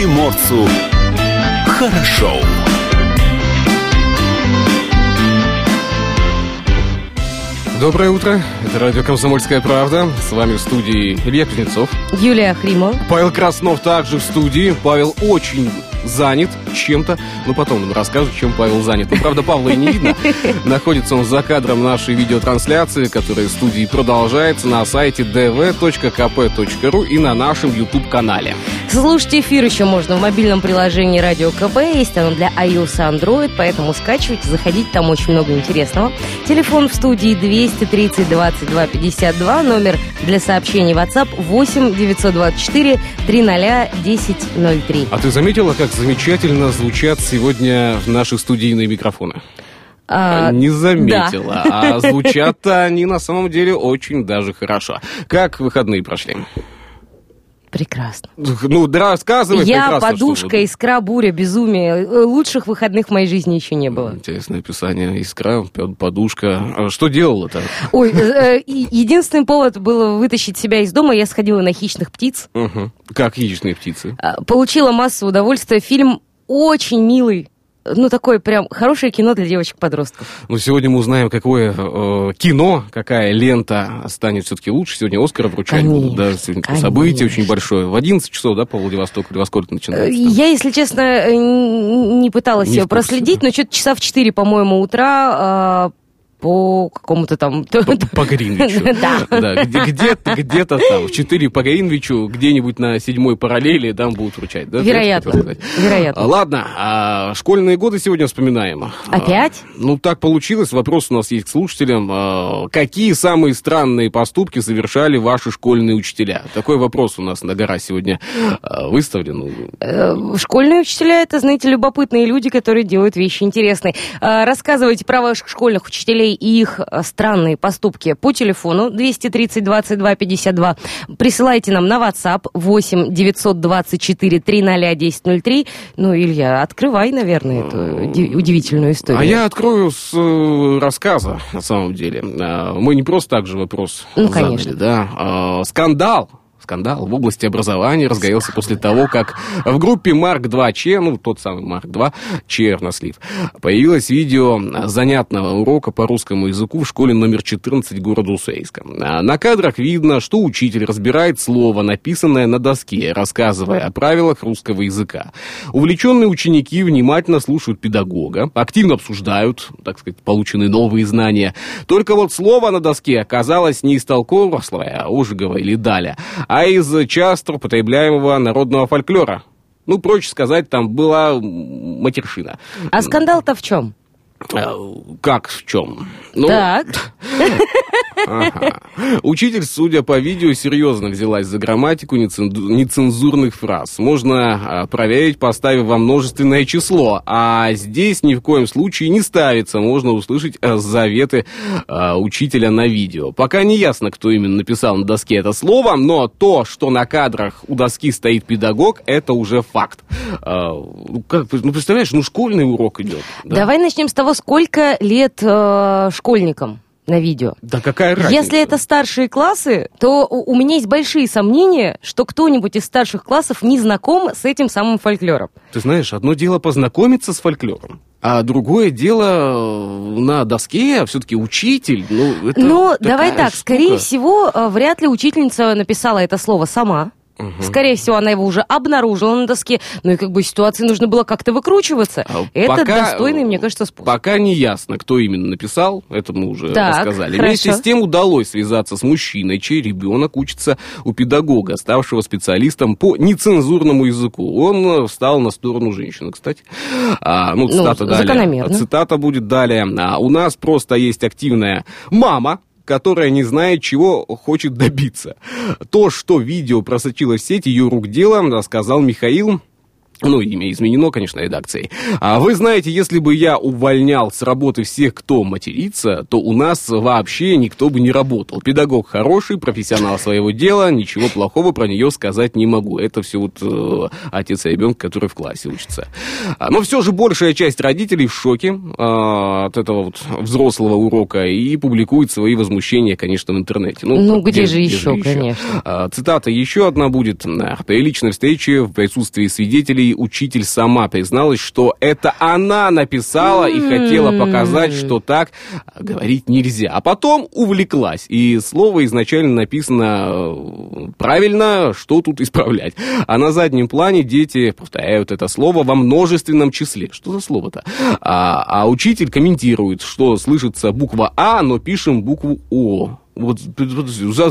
приморцу хорошо. Доброе утро, это радио «Комсомольская правда». С вами в студии Илья Кузнецов. Юлия Хримова. Павел Краснов также в студии. Павел очень занят чем-то. Ну, потом нам расскажет, чем Павел занят. Ну, правда, Павла и не видно. Находится он за кадром нашей видеотрансляции, которая в студии продолжается на сайте dv.kp.ru и на нашем YouTube-канале. Слушать эфир еще можно в мобильном приложении Радио КП. Есть оно для iOS и Android, поэтому скачивайте, заходите, там очень много интересного. Телефон в студии 230 22 52, номер для сообщений WhatsApp 8 924 300 1003. А ты заметила, как замечательно звучат сегодня наши студийные микрофоны? А, Не заметила. А звучат они на самом деле очень даже хорошо. Как выходные прошли? Прекрасно. Ну, да, рассказывай Я прекрасно, подушка, что искра, буря, безумие. Э, Лучших выходных в моей жизни еще не было. Интересное описание. Искра, подушка. А Что делала-то? Ой, э, э, единственный повод было вытащить себя из дома. Я сходила на хищных птиц. Мгм. Как яичные птицы. А, Получила массу удовольствия. Фильм очень милый. Ну, такое прям хорошее кино для девочек-подростков. Ну, сегодня мы узнаем, какое э, кино, какая лента станет все-таки лучше. Сегодня Оскара вручать Конечно, будут. Да, сегодня конечно. событие очень большое. В 11 часов, да, по Владивостоку? Или во сколько Э, начинается? там? Я, если честно, э, не пыталась Не ее проследить, но что-то часа в 4, по-моему, утра а, по какому-то там... По, по Гринвичу. Да. Да, где- где-то, где-то там, в 4 по Гринвичу, где-нибудь на седьмой параллели там будут вручать. Да, Вероятно. Вероятно. А, Ладно, а школьные годы сегодня вспоминаем. Опять? А, ну, так получилось. Вопрос у нас есть к слушателям. А, какие самые странные поступки совершали ваши школьные учителя? Такой вопрос у нас на гора сегодня выставлен. Э, Школьные учителя это, знаете, любопытные люди, которые делают вещи интересные. Рассказывайте про ваших школьных учителей и их э, странные поступки по телефону 230 22 52. Присылайте нам на WhatsApp 8 924 300 1003. Ну, Илья, открывай, наверное, эту ди- удивительную историю. А я открою с э, рассказа, на самом деле. А, Мы не просто так же вопрос Ну, задали, конечно. да. Скандал. Скандал в области образования разгорелся после того, как в группе Марк 2 Че, ну, тот самый Марк 2, чернослив, появилось видео занятного урока по русскому языку в школе номер 14 города Усейска. А На кадрах видно, что учитель разбирает слово, написанное на доске, рассказывая о правилах русского языка. Увлеченные ученики внимательно слушают педагога, активно обсуждают, так сказать, полученные новые знания. Только вот слово на доске оказалось не из толкового Ожегова или Даля, а из часто употребляемого народного фольклора. Ну, проще сказать, там была матершина. А скандал-то в чем? А, Как в чем? Ну, Так. Ага. Учитель, судя по видео, серьезно взялась за грамматику нецензу- нецензурных фраз. Можно а, проверить, поставив во множественное число. А здесь ни в коем случае не ставится. Можно услышать а, заветы а, учителя на видео. Пока не ясно, кто именно написал на доске это слово, но то, что на кадрах у доски стоит педагог, это уже факт. А, ну, как, ну, представляешь, ну школьный урок идет. да? Давай начнем с того, сколько лет э, школьникам на видео. Да какая разница? Если это старшие классы, то у у меня есть большие сомнения, что кто-нибудь из старших классов не знаком с этим самым фольклором. Ты знаешь, одно дело познакомиться с фольклором, а другое дело э, на доске все-таки учитель. Ну, это такая давай так, штука. скорее всего, э, вряд ли учительница написала это слово сама. Скорее всего, она его уже обнаружила на доске. Ну и как бы ситуации нужно было как-то выкручиваться. А Это пока- достойный, мне кажется, способ. Пока не ясно, кто именно написал, это мы уже Так, рассказали. хорошо. Вместе с тем удалось связаться с мужчиной, чей ребенок учится у педагога, ставшего специалистом по нецензурному языку. Он э, встал на сторону женщины, кстати. А, ну, цитата далее. закономерно. Цитата будет далее. А, у нас просто есть активная мама, которая не знает, чего хочет добиться. То, что видео просочилось в сеть, ее рук дело, рассказал Михаил, Ну, имя изменено, конечно, редакцией. А вы знаете, если бы я увольнял с работы всех, кто матерится, то у нас вообще никто бы не работал. Педагог хороший, профессионал своего дела, ничего плохого про нее сказать не могу. Это все вот э, отец ребенка, который в классе учится. А, но все же большая часть родителей в шоке э, от этого вот взрослого урока и публикует свои возмущения, конечно, в интернете. Ну, ну где, где же где еще, же конечно. А, цитата еще одна будет. При личной встрече в присутствии свидетелей учитель сама призналась, что это она написала и хотела показать, что так говорить нельзя. А потом увлеклась. И слово изначально написано э, правильно, что тут исправлять. А на заднем плане дети повторяют это слово во множественном числе. Что за слово-то? А, а учитель комментирует, что слышится буква А, но пишем букву О. Вот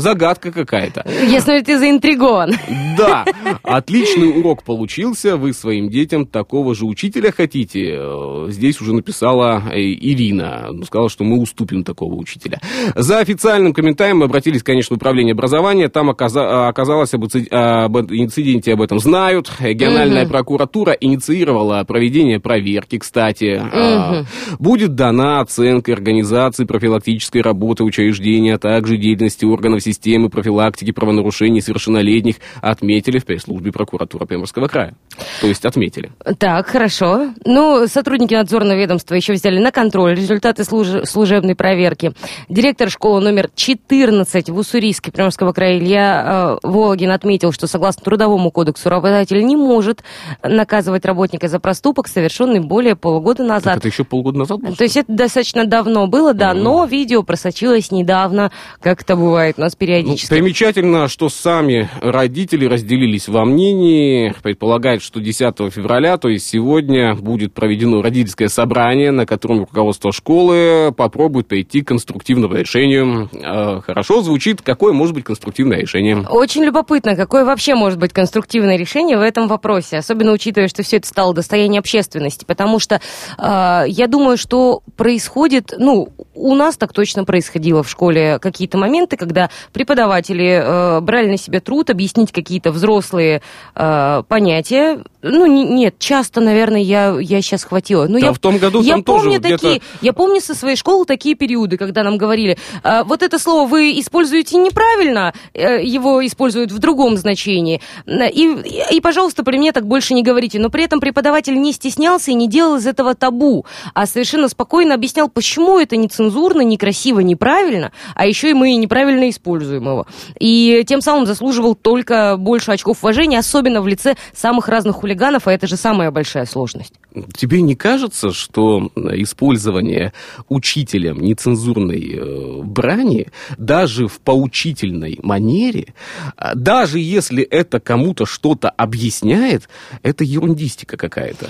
загадка какая-то. Смотрю, ты заинтригован. Да, отличный урок получился. Вы своим детям такого же учителя хотите. Э, здесь уже написала э, Ирина. Сказала, что мы уступим такого учителя. За официальным комментарием мы обратились, конечно, в управление образования. Там оказалось об инциденте об этом знают. Региональная угу. прокуратура инициировала проведение проверки, кстати. Угу. Будет дана оценка организации профилактической работы учреждения, так также деятельности органов системы профилактики правонарушений совершеннолетних отметили в пресс-службе прокуратуры Приморского края. То есть отметили. Так, хорошо. Ну, сотрудники надзорного ведомства еще взяли на контроль результаты служ... служебной проверки. Директор школы номер 14 в Уссурийске Приморского края Илья э, Вологин отметил, что согласно Трудовому кодексу работодатель не может наказывать работника за проступок, совершенный более полугода назад. Так это еще полгода назад было? То есть это достаточно давно было, да, mm-hmm. но видео просочилось недавно как это бывает у нас периодически. Ну, примечательно, что сами родители разделились во мнении, предполагают, что 10 февраля, то есть сегодня, будет проведено родительское собрание, на котором руководство школы попробует прийти к конструктивному решению. Э, хорошо звучит, какое может быть конструктивное решение? Очень любопытно, какое вообще может быть конструктивное решение в этом вопросе, особенно учитывая, что все это стало достоянием общественности, потому что э, я думаю, что происходит, ну, у нас так точно происходило в школе, какие-то моменты, когда преподаватели э, брали на себя труд объяснить какие-то взрослые э, понятия. Ну, не, нет, часто, наверное, я, я сейчас хватила. Но да, я, в том году я там помню тоже такие, Я помню со своей школы такие периоды, когда нам говорили, э, вот это слово вы используете неправильно, э, его используют в другом значении. И, и, пожалуйста, при мне так больше не говорите. Но при этом преподаватель не стеснялся и не делал из этого табу, а совершенно спокойно объяснял, почему это нецензурно, некрасиво, неправильно, а еще еще и мы неправильно используем его. И тем самым заслуживал только больше очков уважения, особенно в лице самых разных хулиганов, а это же самая большая сложность. Тебе не кажется, что использование учителем нецензурной э, брани даже в поучительной манере, а, даже если это кому-то что-то объясняет, это ерундистика какая-то?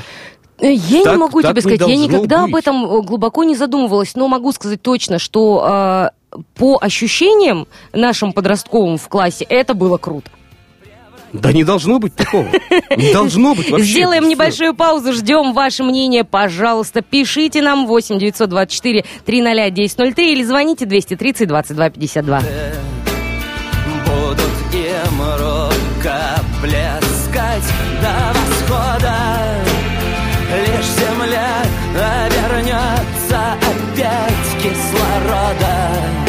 Я так, не могу тебе сказать, я никогда быть. об этом э, глубоко не задумывалась, но могу сказать точно, что э, по ощущениям нашим подростковым в классе это было круто. Да не должно быть такого. Не должно быть вообще. Сделаем небольшую паузу, ждем ваше мнение. Пожалуйста, пишите нам 8 924 300 1003 или звоните 230 22 52. Будут им до восхода. Лишь земля обернется опять кислорода.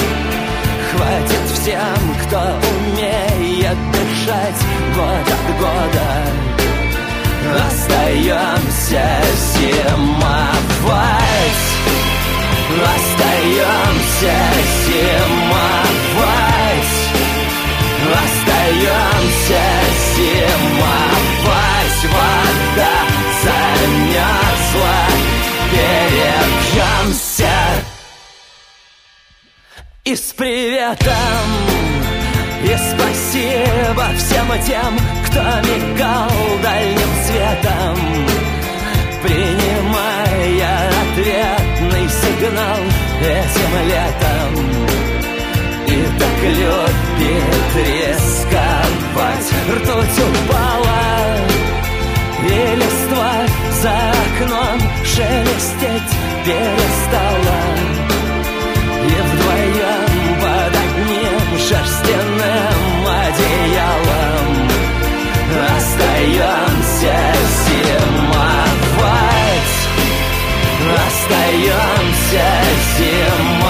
Всем, кто умеет дышать год от года. Остаемся зимовать. Остаемся зимовать. Остаемся зимовать. Вода И с приветом и спасибо всем тем, кто мигал дальним светом Принимая ответный сигнал этим летом. И так любит рисковать Ртуть упала И листва за окном шелестеть перестала. И вдвоем шерстяным одеялом. Остаемся зимовать. Остаемся зимовать.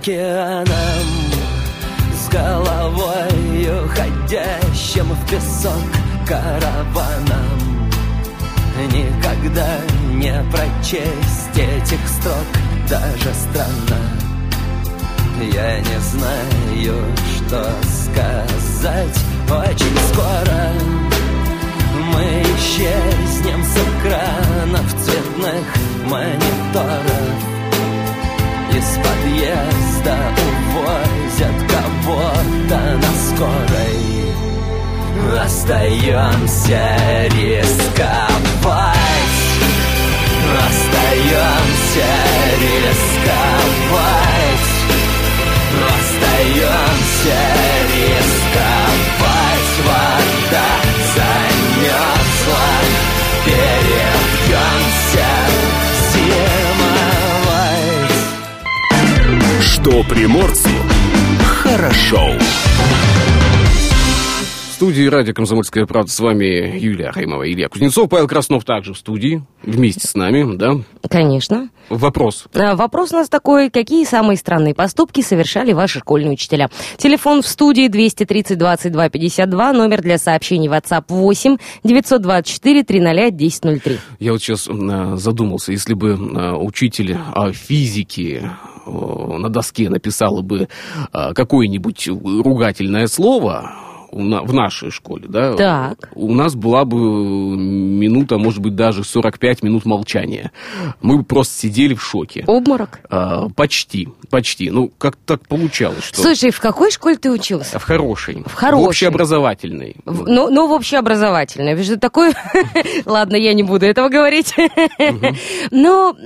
Океаном С головой уходящим в песок караваном. Никогда не прочесть этих строк даже странно. Я не знаю, что сказать. Очень скоро мы исчезнем с экранов цветных мониторов Из подъезда увозят кого-то на скорой. Остаемся рисковать Остаемся рисковать Остаемся рисковать Что приморцу хорошо. В студии радио «Комсомольская правда» с вами Юлия Раймова, Илья Кузнецов, Павел Краснов также в студии, вместе с нами, да? Конечно. Вопрос. А, Вопрос у нас такой, какие самые странные поступки совершали ваши школьные учителя? Телефон в студии 230 22 52, номер для сообщений WhatsApp 8 924 300 1003. Я вот сейчас м, задумался, если бы а, учитель а, физики а, на доске написал бы а, какое-нибудь ругательное слово в нашей школе, да? Так. У нас была бы минута, может быть, даже 45 минут молчания. Мы бы просто сидели в шоке. Обморок? А, почти, почти. Ну, как так получалось, что... Слушай, в какой школе ты учился? В хорошей. В хорошей. общеобразовательной. В- Ну, ну, в общеобразовательное. Ведь же такое... Ладно, я не буду этого говорить. Но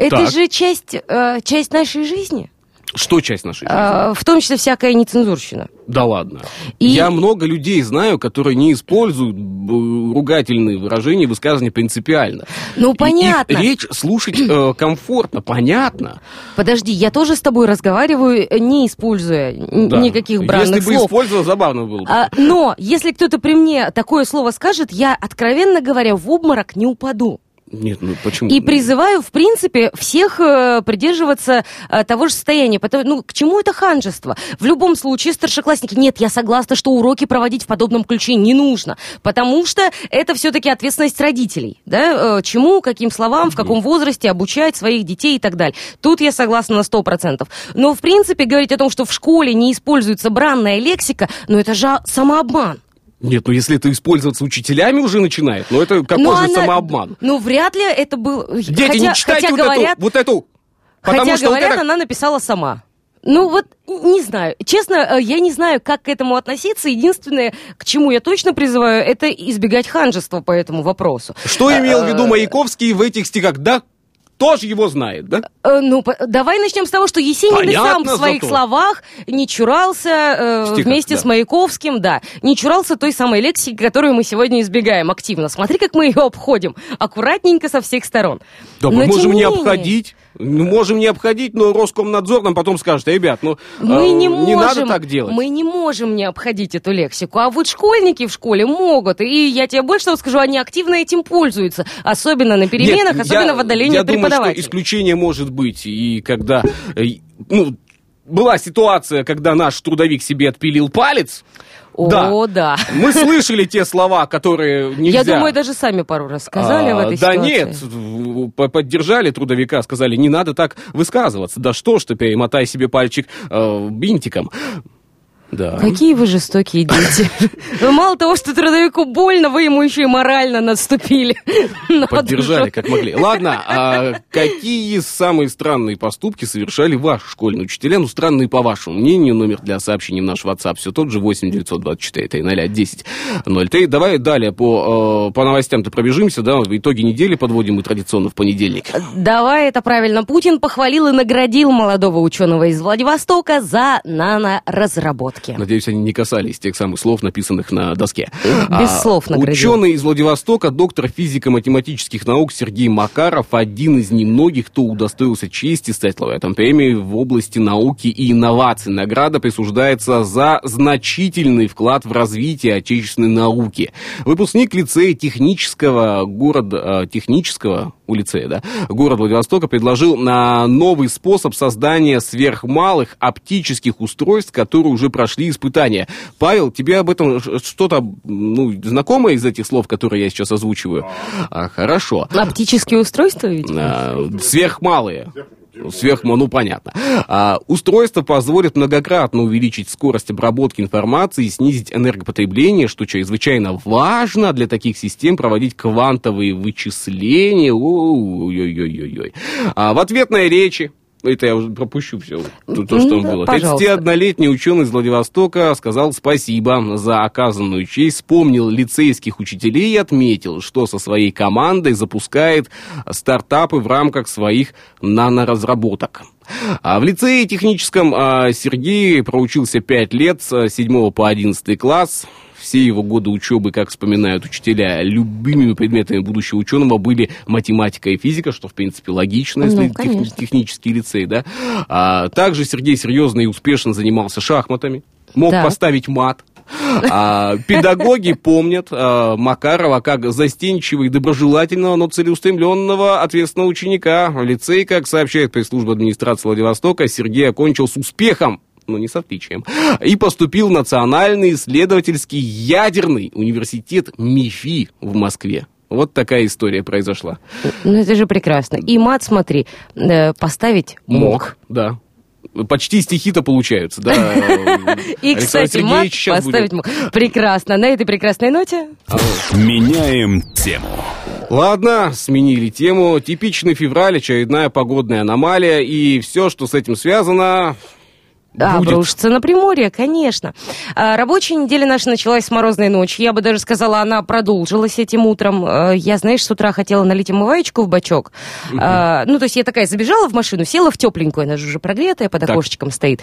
это Так. же часть, э, часть нашей жизни. Что часть нашей жизни? А, В том числе всякая нецензурщина. Да ладно. И- Я много людей знаю, которые не используют б- ругательные выражения, высказывания принципиально. Ну, И понятно. их речь слушать э, комфортно, понятно. Подожди, я тоже с тобой разговариваю, э, не используя Да. никаких бранных Если бы слов. использовал, забавно было бы. А, но если кто-то при мне такое слово скажет, я, откровенно говоря, в обморок не упаду. Нет, ну почему? И призываю, в принципе, всех э, придерживаться э, того же состояния. Потому, ну, к чему это ханжество? В любом случае, старшеклассники, нет, я согласна, что уроки проводить в подобном ключе не нужно. Потому что это все-таки ответственность родителей. Да? Э, чему, каким словам, в каком возрасте обучать своих детей и так далее. Тут я согласна на 100%. Но, в принципе, говорить о том, что в школе не используется бранная лексика, ну, это же самообман. Нет, ну если это использоваться учителями уже начинает, ну это какой Но же она- самообман? Ну, вряд ли это был... Дети, хотя, не читайте хотя вот, говорят, эту, вот эту. Потому Хотя, что вот говорят, это- она написала сама. Ну вот, не знаю. Честно, э, я не знаю, как к этому относиться. Единственное, к чему я точно призываю, это избегать ханжества по этому вопросу. Что имел в виду Э, Маяковский в этих стихах? Да, тоже его знает, да? Э, Ну, давай начнем с того, что Есенин и сам Понятно в своих зато. словах не чурался э, стихах, вместе да. с Маяковским, да, не чурался той самой лексики, которую мы сегодня избегаем активно. Смотри, как мы ее обходим, аккуратненько со всех сторон. Да, Но мы можем не менее- обходить. Ну, можем не обходить, но Роскомнадзор нам потом скажет, ребят, ну Мы э, не можем, не надо так делать. Мы не можем не обходить эту лексику. А вот школьники в школе могут. И я тебе больше того скажу, они активно этим пользуются. Особенно на переменах, Нет, особенно я- в отдалении я от думаю, преподавателя. что исключение может быть. И когда, э, ну, была ситуация, когда наш трудовик себе отпилил палец. О, да. Мы слышали те слова, которые нельзя. Я думаю, даже сами пару раз сказали А, в этой да ситуации. нет, в- по- поддержали трудовика, сказали, не надо так высказываться. Да что ж ты, перемотай себе пальчик э, бинтиком. Да. Какие вы жестокие дети. Вы мало того, что трудовику больно, вы ему еще и морально наступили. на Поддержали, как могли. Ладно, а какие самые странные поступки совершали ваши школьные учителя? Ну, странные по вашему мнению. Номер для сообщений в наш WhatsApp все тот же 8 924 300 10 03. Давай далее по, э, по новостям-то пробежимся, да, в итоге недели подводим мы традиционно в понедельник. Давай, это правильно. Путин похвалил и наградил молодого ученого из Владивостока за наноразработки. Надеюсь, они не касались тех самых слов, написанных на доске. Без слов наградил. Ученый из Владивостока, доктор физико-математических наук Сергей Макаров, один из немногих, кто удостоился чести стать лауреатом премии в области науки и инноваций. Награда присуждается за значительный вклад в развитие отечественной науки. Выпускник лицея технического города, э, технического у лицея, да, город Владивостока предложил на новый способ создания сверхмалых оптических устройств, которые уже прошли испытания. Павел, тебе об этом что-то ну, знакомое из этих слов, которые я сейчас озвучиваю? А, хорошо. Оптические устройства, видимо? А, сверхмалые. Сверхма, ну понятно. А, устройство позволит многократно увеличить скорость обработки информации и снизить энергопотребление, что чрезвычайно важно для таких систем проводить квантовые вычисления. Ой-ой-ой-ой. А, в ответной речи это я уже пропущу все, то, то что там было. 31-летний ученый из Владивостока сказал спасибо за оказанную честь, вспомнил лицейских учителей и отметил, что со своей командой запускает стартапы в рамках своих наноразработок. А в лицее техническом а, Сергей проучился 5 лет, с 7 по 11 класс все его годы учебы, как вспоминают учителя, любыми предметами будущего ученого были математика и физика, что, в принципе, логично, если ну, тех, технический лицей, да. А, также Сергей серьезно и успешно занимался шахматами, мог да. поставить мат, а, педагоги помнят а, Макарова как застенчивого и доброжелательного, но целеустремленного, ответственного ученика. Лицей, как сообщает пресс-служба администрации Владивостока, Сергей окончил с успехом но не с отличием, и поступил в Национальный исследовательский ядерный университет МИФИ в Москве. Вот такая история произошла. Ну, это же прекрасно. И мат, смотри, э, поставить мог. Мог, да. Почти стихи-то получаются, да. И, кстати, мат поставить мог. Прекрасно. На этой прекрасной ноте... Меняем тему. Ладно, сменили тему. Типичный февраль, очередная погодная аномалия, и все, что с этим связано, да, будет. обрушится на Приморье, конечно. А, рабочая неделя наша началась с морозной ночи. Я бы даже сказала, она продолжилась этим утром. А, я, знаешь, с утра хотела налить омываечку в бачок. Угу. А, ну, то есть я такая забежала в машину, села в тепленькую, она же уже прогретая, под так. окошечком стоит.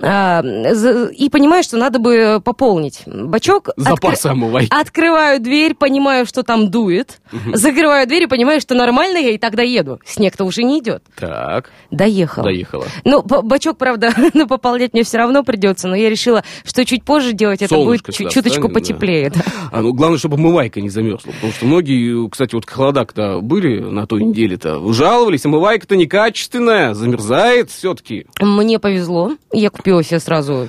А, и понимаю, что надо бы пополнить бачок. Запасы откр... омывайки. Открываю дверь, понимаю, что там дует. Угу. Закрываю дверь и понимаю, что нормально я и тогда еду. Снег-то уже не идет. Так. Доехала. Доехала. Ну, бачок, правда, ну, попал исполнять мне все равно придется, но я решила, что чуть позже делать это будет чуть, чуточку потеплее. Да. Да. А, ну, главное, чтобы омывайка не замерзла, потому что многие, кстати, вот холода-то были на той неделе-то, жаловались, омывайка-то некачественная, замерзает все-таки. Мне повезло, я купила себе сразу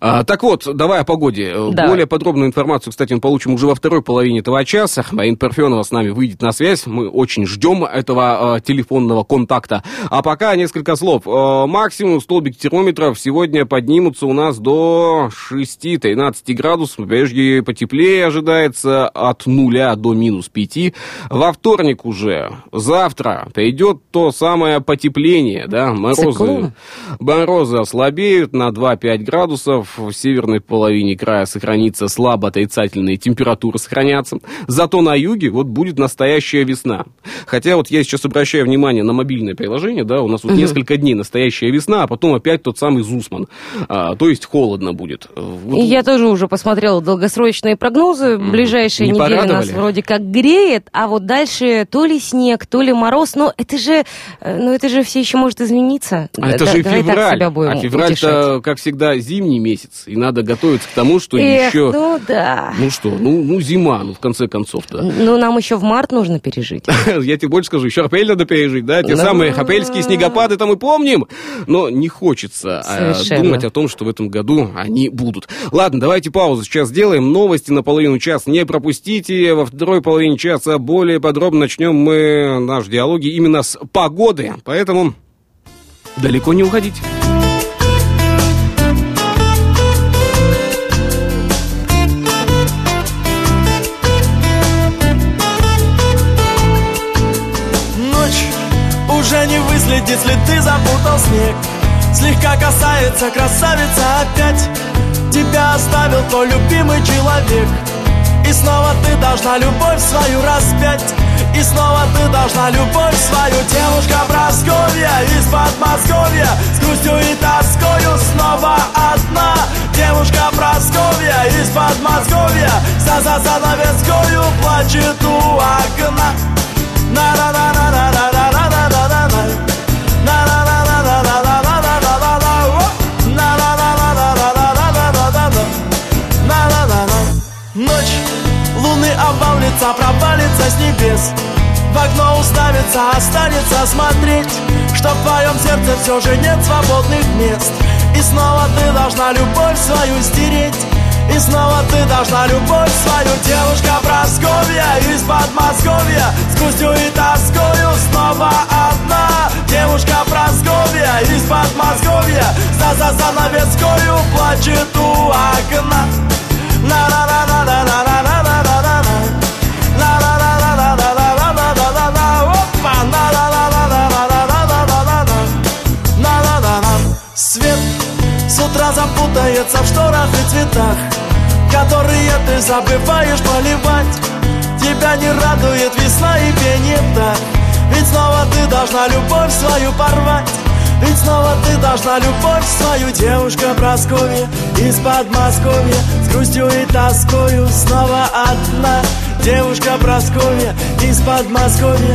а, так вот, давай о погоде. Да. Более подробную информацию, кстати, мы получим уже во второй половине этого часа. Марина Парфенова с нами выйдет на связь. Мы очень ждем этого э, телефонного контакта. А пока несколько слов. Э, максимум столбик термометров сегодня поднимутся у нас до 6-13 градусов. Побережье потеплее ожидается от нуля до минус 5. Во вторник уже, завтра, придет то самое потепление, да, морозы. Циклон. Морозы ослабеют на 2-5 градусов градусов. В северной половине края сохранится слабо отрицательные температуры сохранятся. Зато на юге вот будет настоящая весна. Хотя вот я сейчас обращаю внимание на мобильное приложение, да, у нас вот угу. несколько дней настоящая весна, а потом опять тот самый Зусман. А, то есть холодно будет. Вот. И я тоже уже посмотрела долгосрочные прогнозы. Ближайшие Не недели порадовали? нас вроде как греет, а вот дальше то ли снег, то ли мороз. Но это же, э, ну это же все еще может измениться. А это же февраль. А февраль-то, как всегда, зимний месяц, и надо готовиться к тому, что Эх, еще... ну да. Ну что, ну, ну зима, ну в конце концов-то. Ну нам еще в март нужно пережить. Я тебе больше скажу, еще апрель надо пережить, да? Те ну... самые апрельские снегопады-то мы помним, но не хочется а, думать о том, что в этом году они будут. Ладно, давайте паузу сейчас сделаем. Новости на половину часа не пропустите. Во второй половине часа более подробно начнем мы наш диалоги именно с погоды. Поэтому далеко не уходите. Выследить, если ты запутал снег. Слегка касается красавица опять. Тебя оставил твой любимый человек. И снова ты должна любовь свою распять. И снова ты должна любовь свою. Девушка Просковья из Подмосковья. С грустью и тоскою снова одна. Девушка Просковья из Подмосковья. За за занавескою плачет у окна. На Провалится с небес В окно уставится, останется смотреть Что в твоем сердце все же нет свободных мест. И снова ты должна любовь свою стереть и снова ты должна любовь свою. Девушка Просковья из Подмосковья С грустью и тоскою снова одна. Девушка Просковья из Подмосковья За за занавескою плачет у окна. На на на на на на на на на на цветах Которые ты забываешь поливать. Тебя не радует весна и пение птах. Ведь снова ты должна любовь свою порвать. Ведь снова ты должна любовь свою Девушка Прасковья из Подмосковья С грустью и тоскою снова одна. Девушка Прасковья из Подмосковья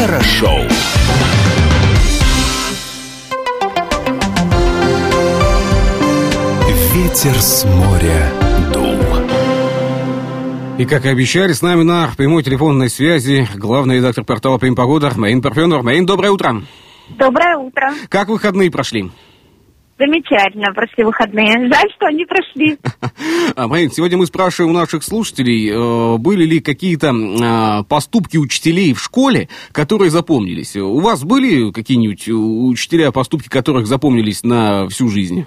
хорошо. Ветер с моря дул. И, как и обещали, с нами на прямой телефонной связи главный редактор портала «Прим Погода» Маин Парфенов. Маин, доброе утро. Доброе утро. Как выходные прошли? Замечательно прошли выходные. Жаль, что они прошли. А, Марин, сегодня мы спрашиваем у наших слушателей, э, были ли какие-то э, поступки учителей в школе, которые запомнились. У вас были какие-нибудь учителя, поступки которых запомнились на всю жизнь?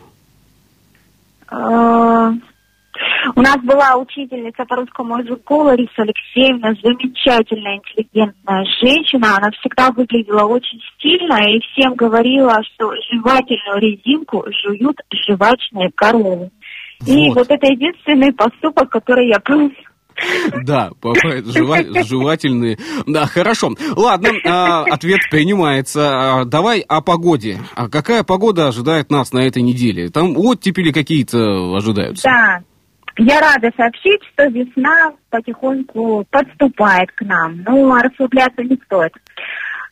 Э, У нас была учительница по русскому языку Лариса Алексеевна, замечательная, интеллигентная женщина. Она всегда выглядела очень стильно и всем говорила, что жевательную резинку жуют жвачные коровы. И Вот. вот это единственный поступок, который я помню. Да, жевательные. Да, хорошо. Ладно, а, ответ принимается. А, Давай о погоде. А какая погода ожидает нас на этой неделе? Там оттепели какие-то ожидаются? Да, я рада сообщить, что весна потихоньку подступает к нам. Ну, а расслабляться не стоит.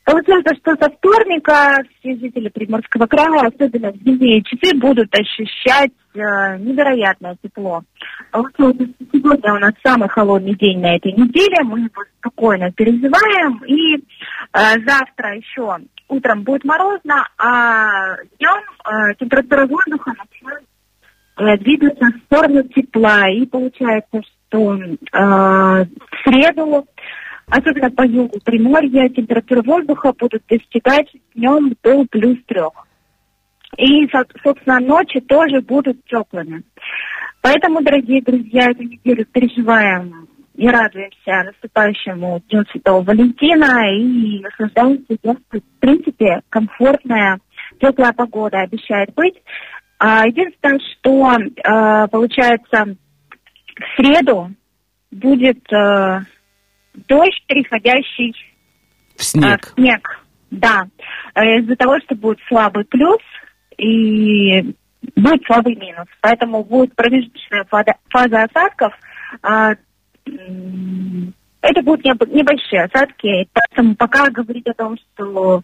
Получается, что со вторника все жители Приморского края, особенно в зимние часы, будут ощущать э, невероятное тепло. Получается, что сегодня у нас самый холодный день на этой неделе, мы его спокойно переживаем, и э, завтра еще утром будет морозно, а днем э, температура воздуха начнет двигаться в сторону тепла. И получается, что э, в среду, особенно по югу Приморья, температура воздуха будут достигать днем до плюс трех. И, со- собственно, ночи тоже будут теплыми. Поэтому, дорогие друзья, эту неделю переживаем и радуемся наступающему Дню Святого Валентина и наслаждаемся тем, что, в принципе, комфортная, теплая погода обещает быть. А, единственное, что э, получается в среду будет э, дождь, переходящий В э, снег. в снег. Да, Э, из-за того, что будет слабый плюс и будет слабый минус. Поэтому будет промежуточная фаза, осадков. а, это будут небо- небольшие осадки, поэтому пока говорить о том, что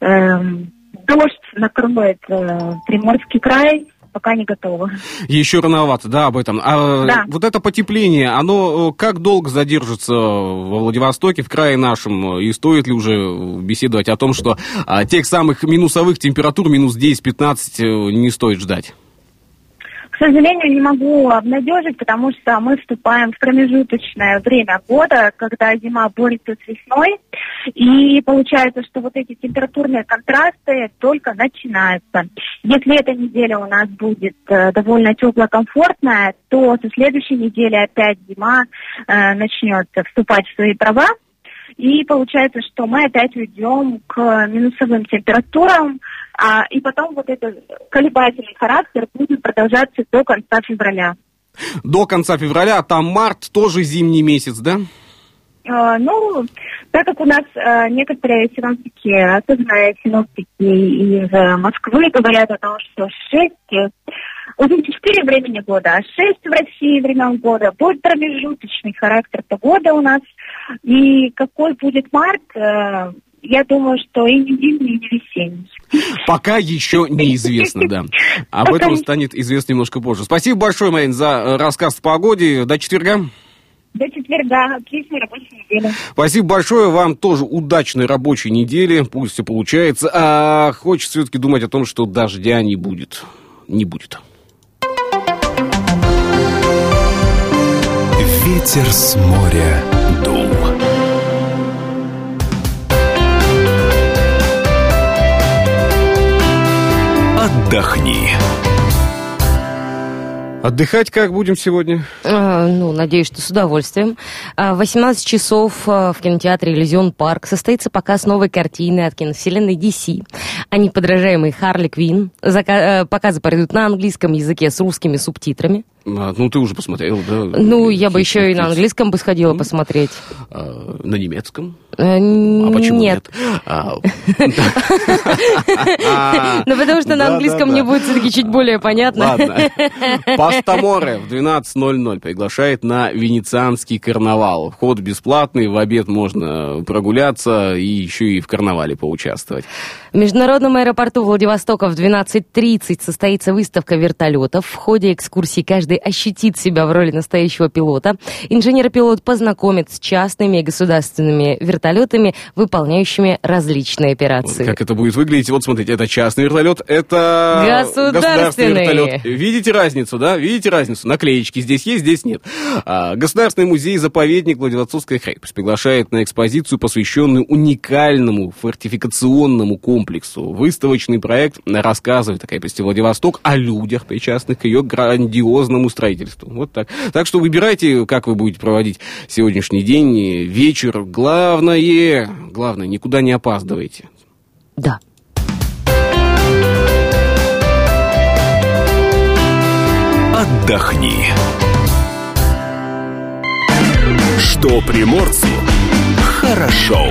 эм, дождь накроет э, Приморский край, пока не готова. Еще рановато, да, об этом. А Да. вот это потепление, оно э, как долго задержится во Владивостоке, в крае нашем? И стоит ли уже беседовать о том, что а, тех самых минусовых температур, минус 10-15, э, не стоит ждать? К сожалению, не могу обнадежить, потому что мы вступаем в промежуточное время года, когда зима борется с весной, и получается, что вот эти температурные контрасты только начинаются. Если эта неделя у нас будет э, довольно теплая, комфортная, то со следующей недели опять зима э, начнет вступать в свои права, и получается, что мы опять уйдем к минусовым температурам, а, и потом вот этот колебательный характер будет продолжаться до конца февраля. До конца февраля, а там март, тоже зимний месяц, да? Э, ну, Так как у нас э, некоторые синоптики, особенно синоптики из э, Москвы, говорят о том, что 6, э, уже не 4 времени года, а 6 в России времен года, будет промежуточный характер погоды у нас. И какой будет март, э, я думаю, что и не зимний, и не весенний. Пока еще неизвестно, да. Об Пока этом не- станет известно немножко позже. Спасибо большое, Марин, за э, рассказ о погоде. До четверга. До четверга, отличной рабочей недели. Спасибо большое. Вам тоже удачной рабочей недели. Пусть все получается. А хочется все-таки думать о том, что дождя не будет. Не будет. Ветер с моря дул. Отдохни. Отдыхать как будем сегодня? А, Ну, надеюсь, что с удовольствием. А, В 18 часов а, в кинотеатре «Иллюзион Парк» состоится показ новой картины от киновселенной DC. О неподражаемой Харли Квин. Зака- э, Показы пройдут на английском языке с русскими субтитрами. А, ну, ты уже посмотрел, да? Ну, я бы еще и на английском бы сходила посмотреть. А, на немецком? Э, А почему нет? А, Ну, потому что на английском мне будет все-таки чуть более понятно. Ладно. Пастаморе в 12.00 приглашает на венецианский карнавал. Вход бесплатный, в обед можно прогуляться и еще и в карнавале поучаствовать. В международном аэропорту Владивостока в 12.30 состоится выставка вертолетов. В ходе экскурсии каждый ощутит себя в роли настоящего пилота. Инженер-пилот познакомит с частными и государственными вертолетами, выполняющими различные операции. Как это будет выглядеть? Вот смотрите, это частный вертолет, это Государственный. вертолет. Видите разницу, да? Видите разницу? Наклеечки здесь есть, здесь нет. А, Государственный музей-заповедник Владивостокская крепость приглашает на экспозицию, посвященную уникальному фортификационному комплексу. Выставочный проект рассказывает о крепости Владивосток, о людях, причастных к ее грандиозному строительству. Вот так. Так что выбирайте, как вы будете проводить сегодняшний день, вечер. Главное, главное, никуда не опаздывайте. Да. Отдохни. Что приморцу хорошо.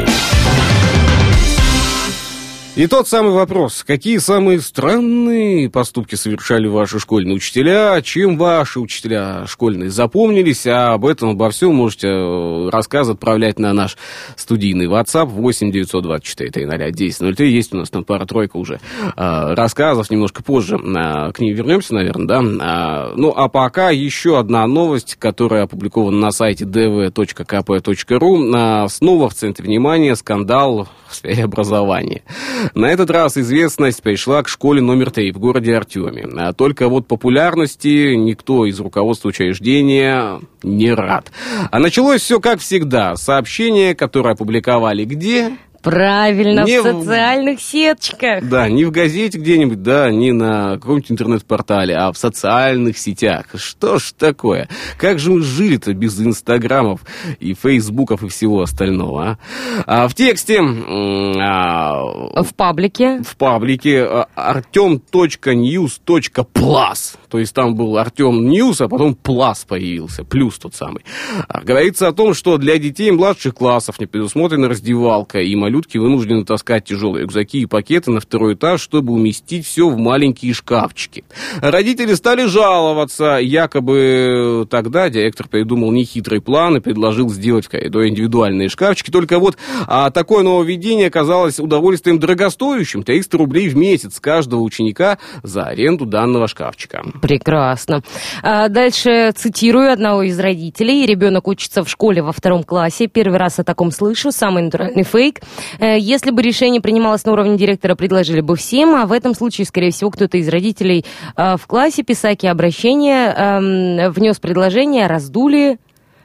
И тот самый вопрос. Какие самые странные поступки совершали ваши школьные учителя? Чем ваши учителя школьные запомнились? А об этом, обо всем можете э, рассказ отправлять на наш студийный WhatsApp 8 924 300 1003. Есть у нас там пара-тройка уже э, рассказов. Немножко позже э, к ним вернемся, наверное, да? А, ну, а пока еще одна новость, которая опубликована на сайте dv.kp.ru. А, Снова в центре внимания скандал в сфере образования. На этот раз известность пришла к школе номер три в городе Артеме. А только вот популярности никто из руководства учреждения не рад. А началось все как всегда. Сообщение, которое опубликовали где? Правильно, Не в в- социальных сеточках. Да, не в газете где-нибудь, да, не на каком-нибудь интернет-портале, а в социальных сетях. Что ж такое? Как же мы жили-то без инстаграмов и фейсбуков и всего остального, а? А в тексте а, В паблике. в паблике а, artem.news.plus. То есть там был Artem News, а потом плас появился, плюс тот самый. А, Говорится о том, что для детей младших классов не предусмотрена раздевалка, и малютки вынуждены таскать тяжелые рюкзаки и пакеты на второй этаж, чтобы уместить все в маленькие шкафчики. Родители стали жаловаться, якобы тогда директор придумал нехитрый план и предложил сделать в коридоре индивидуальные шкафчики. Только вот а, такое нововведение оказалось удовольствием дорогостоящим. 300 рублей в месяц каждого ученика за аренду данного шкафчика. Прекрасно. А, дальше цитирую одного из родителей. Ребенок учится в школе во втором классе. Первый раз о таком слышу. Самый натуральный фейк. Э, Если бы решение принималось на уровне директора, предложили бы всем, а в этом случае, скорее всего, кто-то из родителей э, в классе писаки обращения эм, внес предложение, раздули.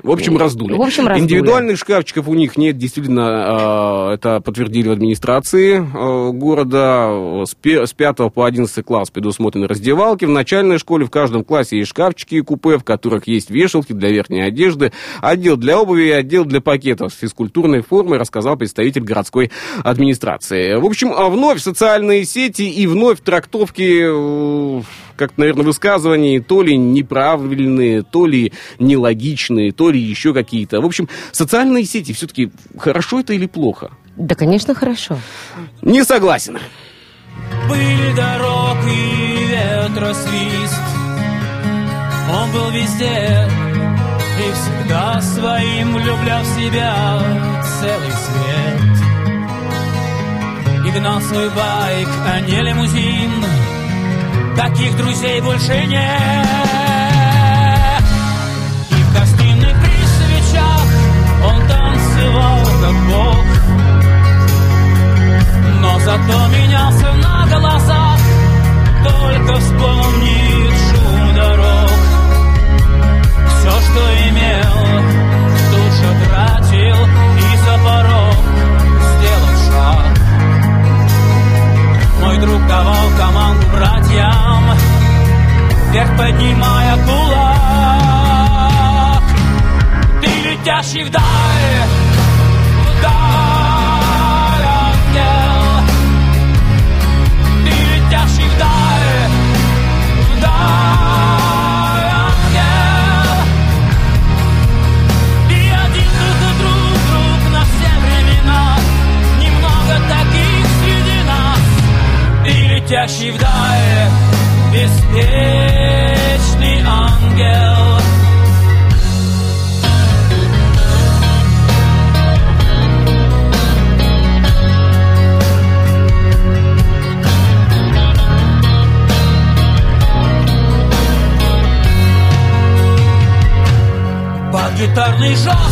В общем, раздули. В общем, раздули. Индивидуальных шкафчиков у них нет, действительно, э, это подтвердили в администрации э, города. С пе- С 5 по 11 класс предусмотрены раздевалки. В начальной школе в каждом классе есть шкафчики и купе, в которых есть вешалки для верхней одежды, отдел для обуви и отдел для пакетов с физкультурной формой, рассказал представитель городской администрации. В общем, а вновь социальные сети и вновь трактовки э, как, наверное, высказывания то ли неправильные, то ли нелогичные, то ли еще какие-то. В общем, социальные сети все-таки хорошо это или плохо? Да, конечно, хорошо. Не согласен. Были дорог и ветра свист Он был везде и всегда своим влюблял в себя целый свет И гнал свой байк, а не лимузин Таких друзей больше нет. И в гостиной при свечах Он танцевал как бог. Но зато менялся на глазах Только вспомнит шум дорог. Все, что имел, Мой друг давал команду братьям. Вверх поднимая кулак. Ты летящий вдаль, les gens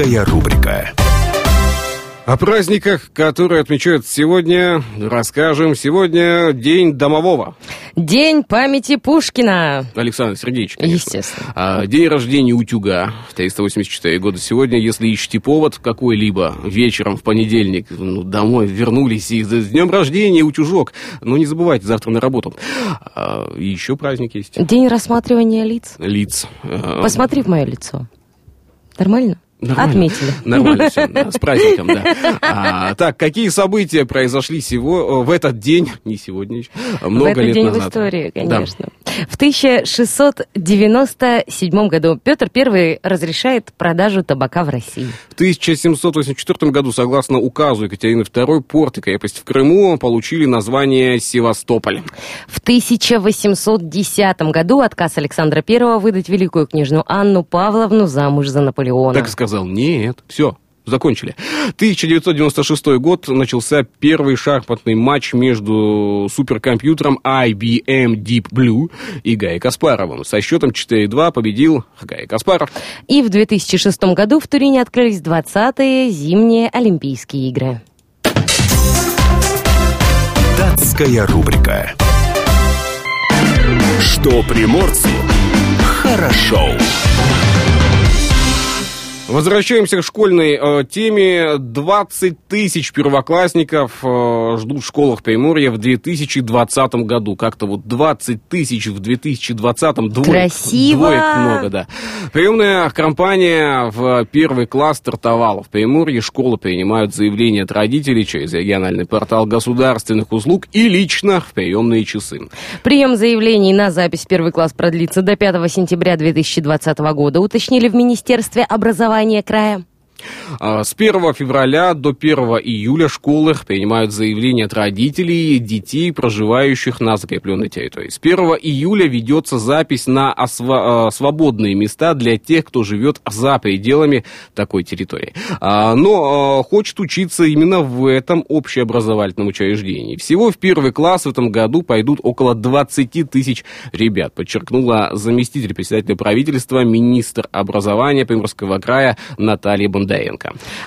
Датская рубрика. О праздниках, которые отмечают сегодня, расскажем. Сегодня День домового. День памяти Пушкина. Александр Сергеевич, конечно. Естественно. А, день рождения утюга в 384 года. Сегодня, если ищете повод какой-либо вечером в понедельник, ну, домой вернулись и с днем рождения утюжок. Но не забывайте, завтра на работу. А, и еще праздник есть. День рассматривания лиц. Лиц. А, Посмотри в мое лицо. Нормально? Нормально. Отметили. Нормально все, с праздником, да. А, так, какие события произошли сего, в этот день, не сегодня еще, много в этот лет день назад? в истории, Да. конечно. В 1697 году Петр I разрешает продажу табака в России. В 1784 году, согласно указу Екатерины II, порт и крепость в Крыму получили название Севастополь. В 1810 году отказ Александра I выдать великую княжну Анну Павловну замуж за Наполеона. Так и сказал, нет, все, закончили. 1996 год начался первый шахматный матч между суперкомпьютером IBM Deep Blue и Гай Каспаровым. Со счетом 4-2 победил Гай Каспаров. И в 2006 году в Турине открылись 20-е зимние Олимпийские игры. Датская рубрика. Что приморцу хорошо. Возвращаемся к школьной э, теме. 20 тысяч первоклассников э, ждут в школах Приморья в 2020 году. Как-то вот 20 тысяч в 2020 двоек. Красиво! Двоек много, да. Приемная кампания в первый класс стартовала. В Приморье школы принимают заявления от родителей через региональный портал государственных услуг и лично в приемные часы. Прием заявлений на запись в первый класс продлится до 5 сентября 2020 года, уточнили в Министерстве образования края. А, С 1 февраля до 1 июля школы принимают заявления от родителей детей, проживающих на закрепленной территории. С 1 июля ведется запись на осво- а, свободные места для тех, кто живет за пределами такой территории. А, Но а, хочет учиться именно в этом общеобразовательном учреждении. Всего в первый класс в этом году пойдут около 20 тысяч ребят, подчеркнула заместитель председателя правительства, министр образования Приморского края Наталья Бондаренко.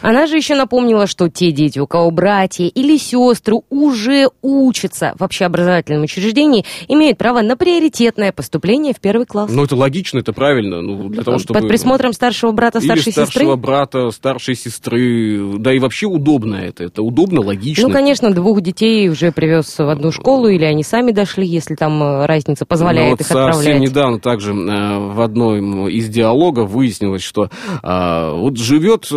Она же еще напомнила, что те дети, у кого братья или сестры уже учатся в общеобразовательном учреждении, имеют право на приоритетное поступление в первый класс. Ну, это логично, это правильно. Ну, для того, чтобы... Под присмотром старшего брата, Или старшей старшего сестры. брата, старшей сестры. Да и вообще удобно это. Это удобно, логично. Ну, конечно, двух детей уже привез в одну школу, или они сами дошли, если там э, разница Ну, позволяет вот их совсем отправлять. недавно также э, в одном из диалогов выяснилось, что э, вот живет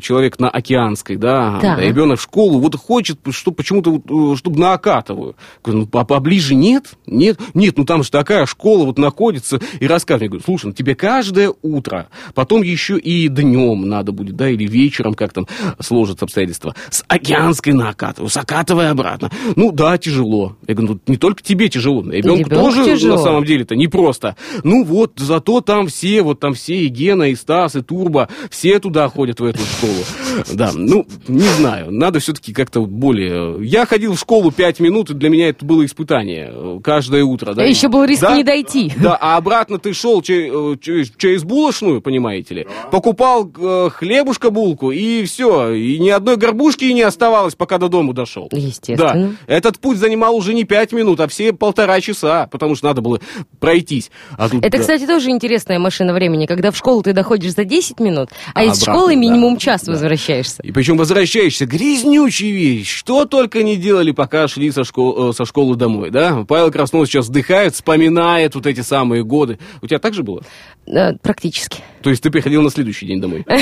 человек на Океанской, да, Так. ребенок в школу, вот хочет, что почему-то, вот, э, чтобы на Акатовую. Говорю, ну, по- поближе нет? Нет? Нет, ну там же такая школа вот находится. И рассказывает, говорю, слушай, ну тебе каждое утро, потом еще и днем надо будет, да, или вечером, как там сложатся обстоятельства, с Океанской на Акатовую, с Акатовой обратно. Ну да, тяжело. Я говорю, ну не только тебе тяжело, ребенку ребенку тоже тяжело. на самом деле-то непросто. Ну вот, зато там все, вот там все, и Гена, и Стас, и Турбо, все туда ходят в эту школу. Да, ну, не знаю, надо все-таки как-то более... Я ходил в школу пять минут, и для меня это было испытание э, каждое утро. Да, А еще был риск Да? не дойти. Да, а обратно ты шел э, через, через булочную, понимаете ли, покупал э, хлебушка, булку, и все, и ни одной горбушки и не оставалось, пока до дому дошел. Естественно. Да, этот путь занимал уже не пять минут, а все полтора часа, потому что надо было пройтись. А тут, Это, да. кстати, тоже интересная машина времени, когда в школу ты доходишь за 10 минут, а, А из обратно, школы да. минимум час Да. возвращаешься. И причем возвращаешься грязнючий весь. Что только не делали, пока шли со, школ- э, со школы домой, да? Павел Краснов сейчас вздыхает, вспоминает вот эти самые годы. У тебя так же было? Э, Практически. То есть ты приходил на следующий день домой?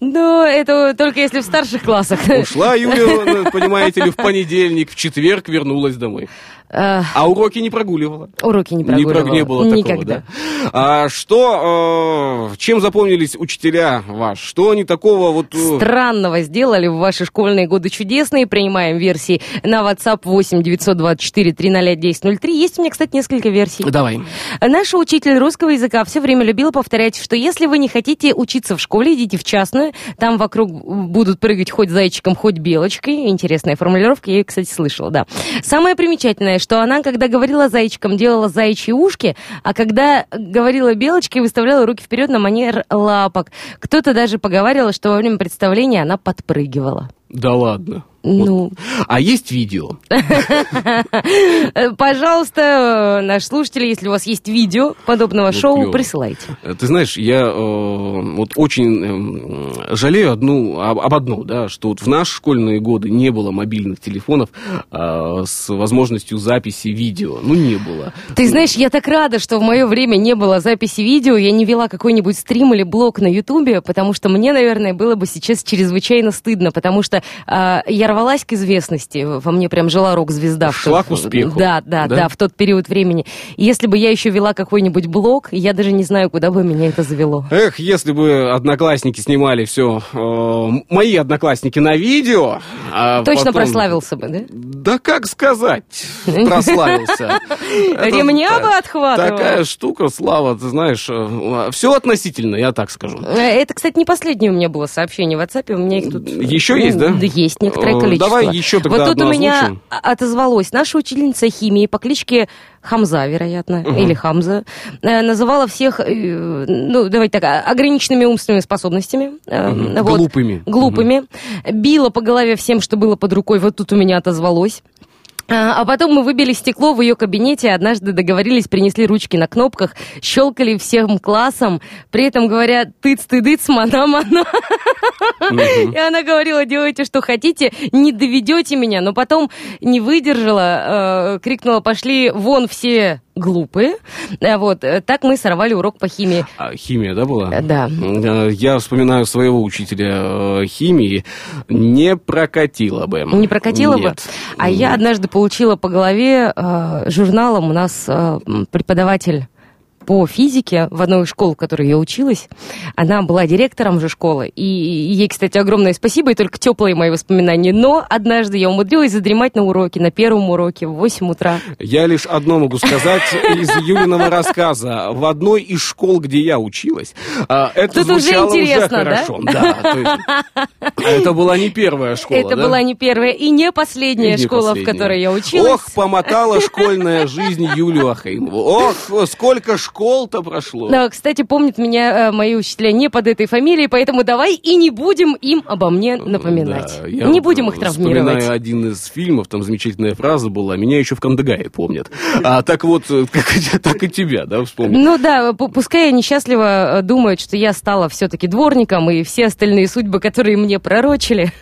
Ну, это только если в старших классах. Ушла Юля, понимаете ли, в понедельник, в четверг вернулась домой. А, А уроки не прогуливала. Уроки не Не, про- прогуливала. не было такого, Никогда. да? А, что, э, чем запомнились учителя ваши? Что они такого вот... э, Странного сделали в ваши школьные годы чудесные. Принимаем версии на WhatsApp 8 924 300 1003. Есть у меня, кстати, несколько версий. Давай. Наша учитель русского языка все время любила повторять, что если вы не хотите учиться в школе, идите в частную. Там вокруг будут прыгать хоть зайчиком, хоть белочкой. Интересная формулировка, я ее, кстати, слышала, да. Самое примечательное, что она, когда говорила зайчиком, делала заячьи ушки, а когда говорила белочкой, выставляла руки вперед на манер лапок. Кто-то даже поговаривал, что во время представления она подпрыгивала. Да ладно. Ну, А есть видео? пожалуйста, наши слушатели, если у вас есть видео подобного Вот шоу, клево. присылайте. Э, Ты знаешь, я э, вот очень э, жалею одну, об, об одном, да, что вот в наши школьные годы не было мобильных телефонов э, с возможностью записи видео. Ну, не было. Ты знаешь, я так рада, что в мое время не было записи видео, я не вела какой-нибудь стрим или блог на Ютубе, потому что мне, наверное, было бы сейчас чрезвычайно стыдно, потому что а, я рвалась к известности, во мне прям жила рок-звезда. Шла к успеху. Да, да, Да? да, в тот период времени. Если бы я еще вела какой-нибудь блог, я даже не знаю, куда бы меня это завело. Эх, если бы одноклассники снимали все, мои одноклассники на видео. а Точно потом- прославился бы, да? Да как сказать, прославился. Ремня бы отхватывал. Такая штука, Слава, ты знаешь, все относительно, я так скажу. Э, Это, кстати, не последнее у меня было сообщение в WhatsApp, у меня их тут... Еще есть, да? Есть некоторое Э, количество. давай еще тогда Вот тут у меня озвучим. отозвалось. Наша учительница химии по кличке Хамза, вероятно, или Хамза, э, называла всех, э, ну, давайте так, а- ограниченными умственными способностями. Мгм. вот. Глупыми. Глупыми. Била по голове всем, что было под рукой. Вот тут у меня отозвалось. А а потом мы выбили стекло в ее кабинете, однажды договорились, принесли ручки на кнопках, щелкали всем классом, при этом говоря тыц-ты-дыц, мана-мана. И она говорила, делайте, что хотите, не доведете меня. Но потом не выдержала, э, крикнула, пошли вон все глупые. А Вот, э, так мы сорвали урок по химии. А, химия, да, была? Э, да. Э, Я вспоминаю своего учителя э, химии. Не прокатило бы. Не прокатило бы? Нет. А я однажды получила по голове э, журналом. У нас э, преподаватель по физике в одной из школ, в которой я училась. Она была директором же школы. И ей, кстати, огромное спасибо, и только теплые мои воспоминания. Но однажды я умудрилась задремать на уроке, на первом уроке в 8 утра. Я лишь одно могу сказать из Юлиного рассказа. В одной из школ, где я училась, а, это Тут уже звучало уже, интересно, да? хорошо. Да, то есть это была не первая школа, Это да? была не первая и не последняя И не школа, последняя. в которой я училась. Ох, помотала школьная жизнь Юлию Ахаимову. Ох, сколько школ-то прошло. Да, кстати, помнят меня э, мои учителя не под этой фамилией, поэтому давай и не будем им обо мне напоминать. Да, не будем их э, травмировать. Вспоминаю один из фильмов, там замечательная фраза была, меня еще в Кандагае помнят. А так вот, э, как, так и тебя, да, вспомнил. Ну да, пу- пускай они счастливо думают, что я стала все-таки дворником, и все остальные судьбы, которые мне пророчили,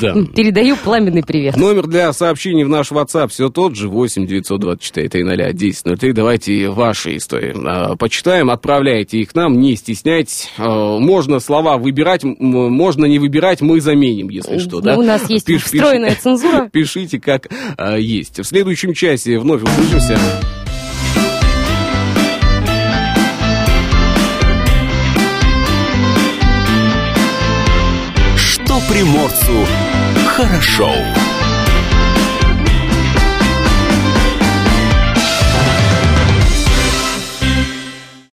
Да. передаю пламенный привет. Номер для сообщений в наш WhatsApp все тот же, 8 924 300 1003. Давайте ваши истории а, почитаем, отправляйте их нам, не стесняйтесь. А, Можно слова выбирать, можно не выбирать, мы заменим, если что, да? У нас есть Пиш- встроенная цензура. Пишите, как а, есть. В следующем часе вновь услышимся. Что приморцу хорошо.